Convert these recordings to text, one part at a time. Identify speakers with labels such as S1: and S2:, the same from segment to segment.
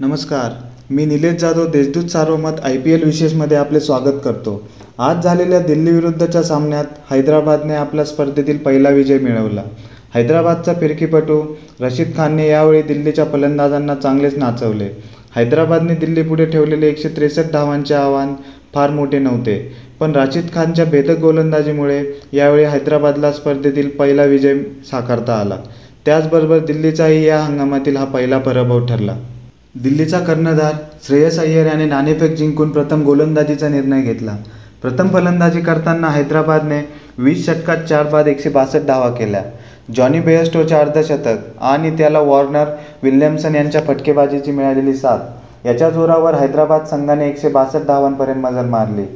S1: नमस्कार. मी Nilesh Jadhav Deshdoot Sarvamat I P L विशेषमध्ये आपले स्वागत करतो. आज झालेल्या दिल्ली विरुद्धच्या सामन्यात हैदराबादने आपल्या स्पर्धेतील पहिला विजय मिळवला. हैदराबादचा फिरकीपटू रशीद खानने यावेळी दिल्लीच्या फलंदाजांना चांगलेच नाचवले. हैदराबादने दिल्लीपुढे ठेवलेले एकशे त्रेसष्ट धावांचे आव्हान फार मोठे नव्हते. पण राशीद खानच्या भेदक गोलंदाजीमुळे यावेळी हैदराबादला स्पर्धेतील पहिला विजय साकारता आला. त्याचबरोबर दिल्लीचाही या हंगामातील हा पहिला पराभव ठरला. दिल्लीचा कर्णधार श्रेयस अय्यर याने नाणेफेक जिंकून प्रथम गोलंदाजीचा निर्णय घेतला. प्रथम फलंदाजी करताना हैदराबादने वीस षटकात चार बाद एकशे बासष्ट धावा केल्या. जॉनी बेअस्टोचे अर्धशतक आणि त्याला वॉर्नर विल्यमसन यांच्या फटकेबाजीची मिळालेली साथ. याच्या जोरावर हैदराबाद संघाने एकशे बासष्ट धावांपर्यंत मजल मारली.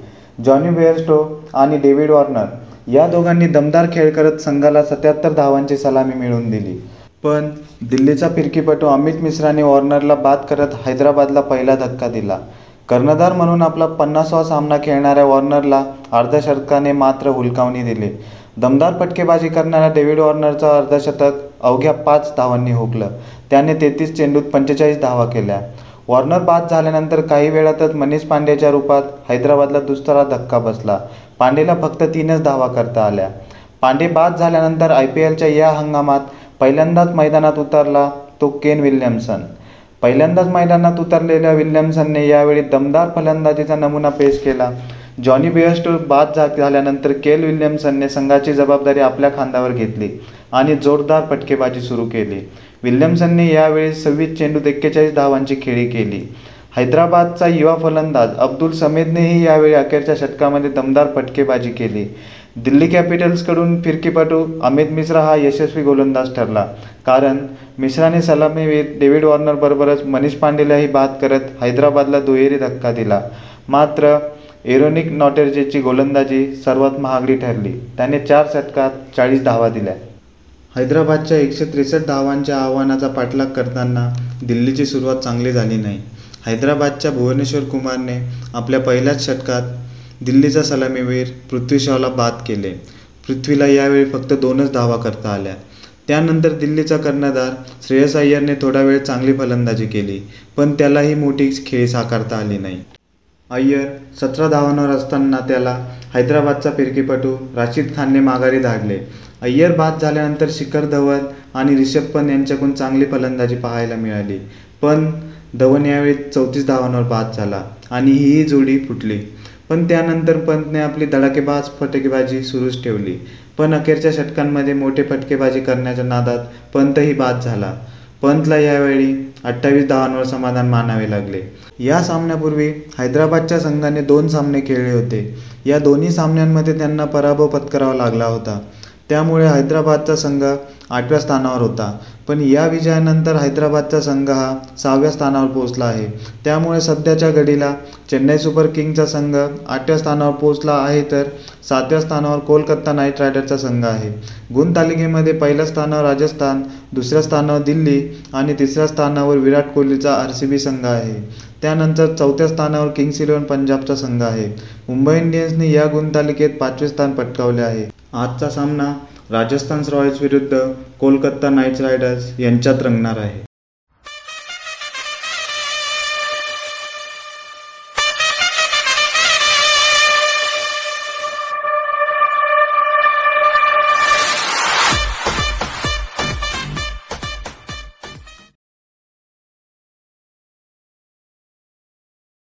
S1: जॉनी बेअस्टो आणि डेव्हिड वॉर्नर या दोघांनी दमदार खेळ करत संघाला सत्याहत्तर धावांची सलामी मिळवून दिली. पण दिल्लीचा फिरकीपटू अमित मिश्राने वॉर्नरला बाद करत हैदराबादला पहिला धक्का दिला. कर्णधार म्हणून आपला पन्नासवा सामना खेळणाऱ्या वॉर्नरला अर्धशतकाने मात्र हुलकावणी दिली. दमदार फटकेबाजी करणाऱ्या डेव्हिड वॉर्नरचं अर्धशतक अवघ्या पाच धावांनी हुकलं. त्याने तेहतीस चेंडूत पंचेचाळीस धावा केल्या. वॉर्नर बाद झाल्यानंतर काही वेळातच मनीष पांडेच्या रूपात हैदराबादला दुसरा धक्का बसला. पांडेला फक्त तीनच धावा करता आल्या. पांडे बाद झाल्यानंतर आय पी एलच्या या हंगामात पहिल्यांदाच मैदानात उतरला तो केन विल्यमसन. पहिल्यांदाच मैदानात उतरलेल्या विल्यमसनने यावेळी दमदार फलंदाजीचा नमुना पेश केला. जॉनी बेअस्ट बाद झाल्यानंतर केल विल्यमसनने संघाची जबाबदारी आपल्या खांद्यावर घेतली आणि जोरदार फटकेबाजी सुरू केली. विल्यमसनने यावेळी सव्वीस चेंडूत एक्केचाळीस धावांची खेळी केली. हैदराबादचा युवा फलंदाज अब्दुल समेदनेही यावेळी अखेरच्या षटकामध्ये दमदार फटकेबाजी केली. दिल्ली कॅपिटल्सकडून फिरकीपटू अमित मिश्रा हा यशस्वी गोलंदाज ठरला. कारण मिश्राने सलामीवीर डेव्हिड वॉर्नरबरोबरच मनीष पांडेलाही बाद करत हैदराबादला दुहेरी धक्का दिला. मात्र एरोनिक नॉटेर्जेची गोलंदाजी सर्वात महागडी ठरली. त्याने चार षटकात चाळीस धावा दिल्या. हैदराबादच्या एकशे त्रेसष्ट धावांच्या आव्हानाचा पाठलाग करताना दिल्लीची सुरुवात चांगली झाली नाही. हैदराबादच्या भुवनेश्वर कुमारने आपल्या पहिल्याच षटकात दिल्लीचा सलामीवीर पृथ्वी शॉला बाद केले. पृथ्वीला यावेळी फक्त दोनच धावा करता आल्या. त्यानंतर दिल्लीचा कर्णधार श्रेयस अय्यरने थोडा वेळ चांगली फलंदाजी केली पण त्यालाही मोठी खेळी साकारता आली नाही. अय्यर सतरा धावांवर असताना त्याला हैदराबादचा फिरकीपटू राशीद खानने माघारी धाडले. अय्यर बाद झाल्यानंतर शिखर धवन आणि रिषभ पंत यांच्याकडून चांगली फलंदाजी पाहायला मिळाली पण धवन यावेळी चौतीस धावांवर बाद झाला आणि ही जोडी फुटली. पण त्यानंतर पंतने आपली धडाकेबाज फटकेबाजी सुरूच ठेवली. पण अखेरच्या षटकांमध्ये मोठे फटकेबाजी करण्याच्या नादात पंतही बाद झाला. पंतला यावेळी अठ्ठावीस धावांवर समाधान मानावे लागले. या सामन्यापूर्वी हैदराबादच्या संघाने दोन सामने खेळले होते. या दोन्ही सामन्यांमध्ये त्यांना पराभव पत्करावा लागला होता. त्यामुळे हैदराबादचा संघ आठव्या स्थानावर होता. पण या विजयानंतर हैदराबादचा संघ हा सहाव्या स्थानावर पोहोचला आहे. त्यामुळे सध्याच्या घडीला चेन्नई सुपर किंगचा संघ आठव्या स्थानावर पोहोचला आहे तर सातव्या स्थानावर कोलकाता नाईट रायडरचा संघ आहे. गुण तालिकेमध्ये पहिल्या स्थानावर राजस्थान दुसऱ्या स्थानावर दिल्ली आणि तिसऱ्या स्थानावर विराट कोहलीचा आर सी बी संघ आहे. त्यानंतर चौथ्या स्थानावर किंग्स इलेव्हन पंजाबचा संघ आहे. मुंबई इंडियन्सने या गुणतालिकेत पाचवे स्थान पटकावले आहे. आजचा सामना राजस्थान रॉयल्स विरुद्ध कोलकाता नाईट रायडर्स यांच्यात रंगणार आहे.